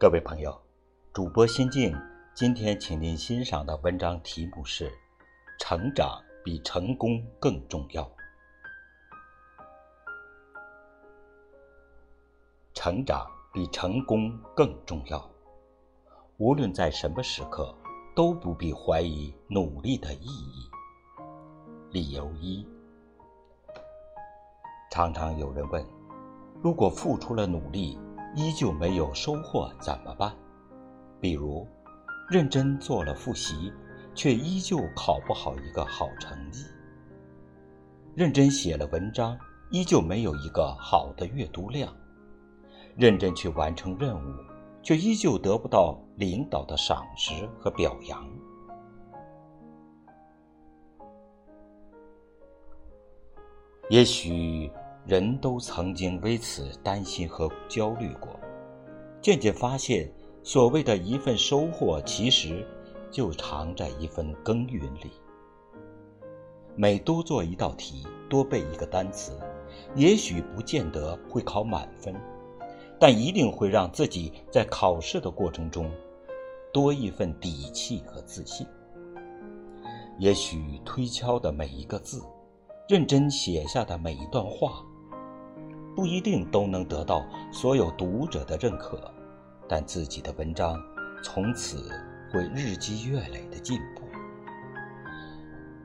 各位朋友，主播心静今天请您欣赏的文章题目是：成长比成功更重要。成长比成功更重要。无论在什么时刻，都不必怀疑努力的意义。理由一：常常有人问，如果付出了努力，依旧没有收获怎么办？比如，认真做了复习，却依旧考不好一个好成绩；认真写了文章，依旧没有一个好的阅读量；认真去完成任务，却依旧得不到领导的赏识和表扬。也许。人都曾经为此担心和焦虑过，渐渐发现，所谓的一份收获，其实就藏在一份耕耘里。每多做一道题，多背一个单词，也许不见得会考满分，但一定会让自己在考试的过程中多一份底气和自信。也许推敲的每一个字，认真写下的每一段话。不一定都能得到所有读者的认可，但自己的文章从此会日积月累的进步。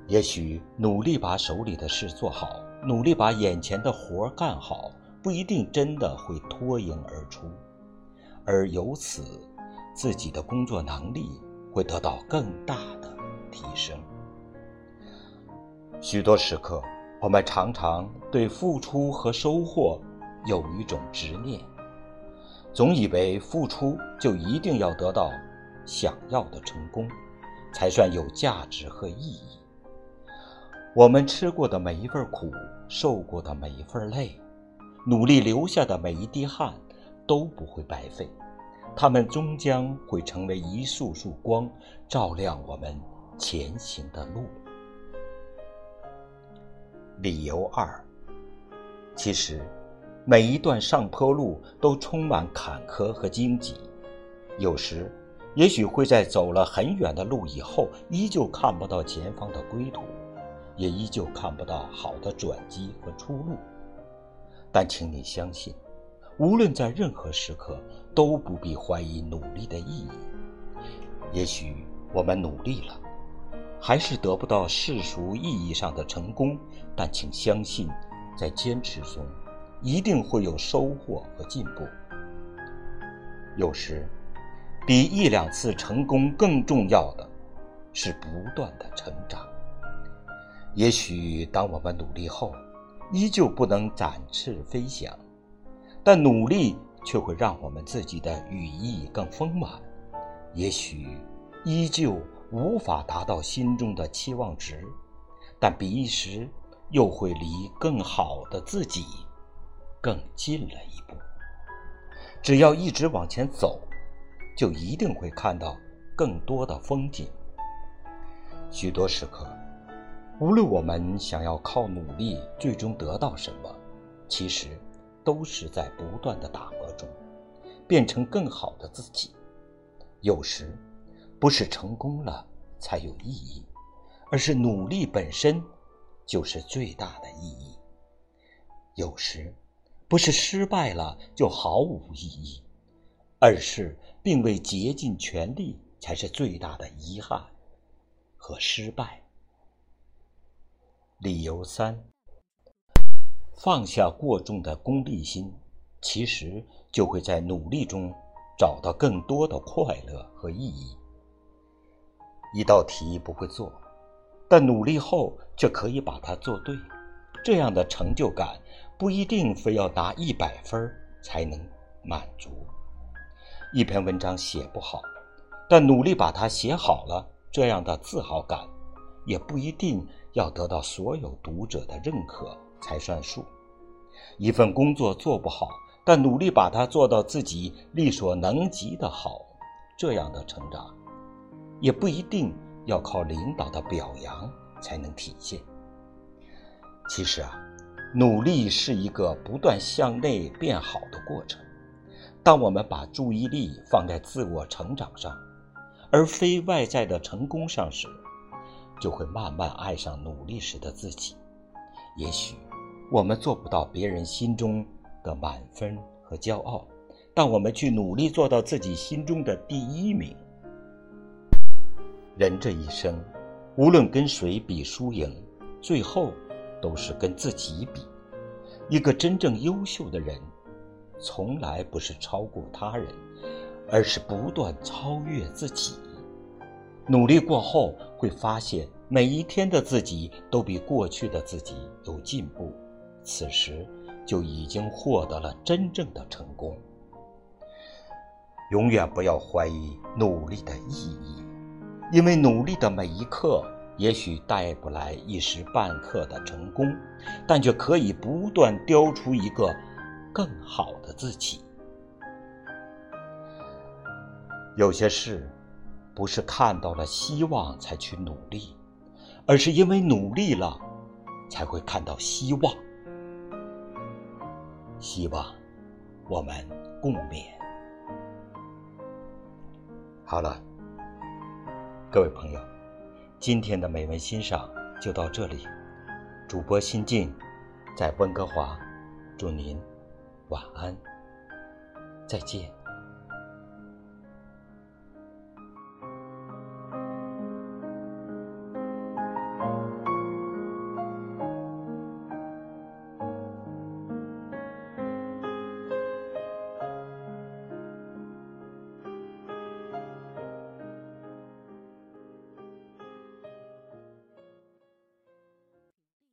也许努力把手里的事做好，努力把眼前的活干好，不一定真的会脱颖而出，而由此自己的工作能力会得到更大的提升。许多时刻。我们常常对付出和收获有一种执念，总以为付出就一定要得到想要的成功，才算有价值和意义。我们吃过的每一份苦，受过的每一份累，努力流下的每一滴汗，都不会白费，它们终将会成为一束束光，照亮我们前行的路。理由二，其实，每一段上坡路都充满坎坷和荆棘，有时，也许会在走了很远的路以后，依旧看不到前方的归途，也依旧看不到好的转机和出路。但请你相信，无论在任何时刻，都不必怀疑努力的意义。也许我们努力了。还是得不到世俗意义上的成功，但请相信，在坚持中，一定会有收获和进步。有时，比一两次成功更重要的，是不断的成长。也许当我们努力后，依旧不能展翅飞翔，但努力却会让我们自己的羽翼更丰满。也许，依旧。无法达到心中的期望值，但彼一时又会离更好的自己更近了一步。只要一直往前走，就一定会看到更多的风景。许多时刻，无论我们想要靠努力最终得到什么，其实都是在不断的打磨中，变成更好的自己。有时。不是成功了才有意义，而是努力本身就是最大的意义。有时，不是失败了就毫无意义，而是并未竭尽全力才是最大的遗憾和失败。理由三：放下过重的功利心，其实就会在努力中找到更多的快乐和意义。一道题不会做，但努力后却可以把它做对，这样的成就感不一定非要拿一百分才能满足。一篇文章写不好，但努力把它写好了，这样的自豪感也不一定要得到所有读者的认可才算数。一份工作做不好，但努力把它做到自己力所能及的好，这样的成长。也不一定要靠领导的表扬才能体现。其实啊，努力是一个不断向内变好的过程。当我们把注意力放在自我成长上，而非外在的成功上时，就会慢慢爱上努力时的自己。也许我们做不到别人心中的满分和骄傲，但我们去努力做到自己心中的第一名。人这一生，无论跟谁比输赢，最后都是跟自己比。一个真正优秀的人，从来不是超过他人，而是不断超越自己。努力过后，会发现每一天的自己都比过去的自己有进步，此时就已经获得了真正的成功。永远不要怀疑努力的意义，因为努力的每一刻，也许带不来一时半刻的成功，但却可以不断雕出一个更好的自己。有些事。不是看到了希望才去努力，而是因为努力了，才会看到希望。希望我们共勉。好了，各位朋友，今天的美文欣赏就到这里。主播心静在温哥华，祝您晚安，再见。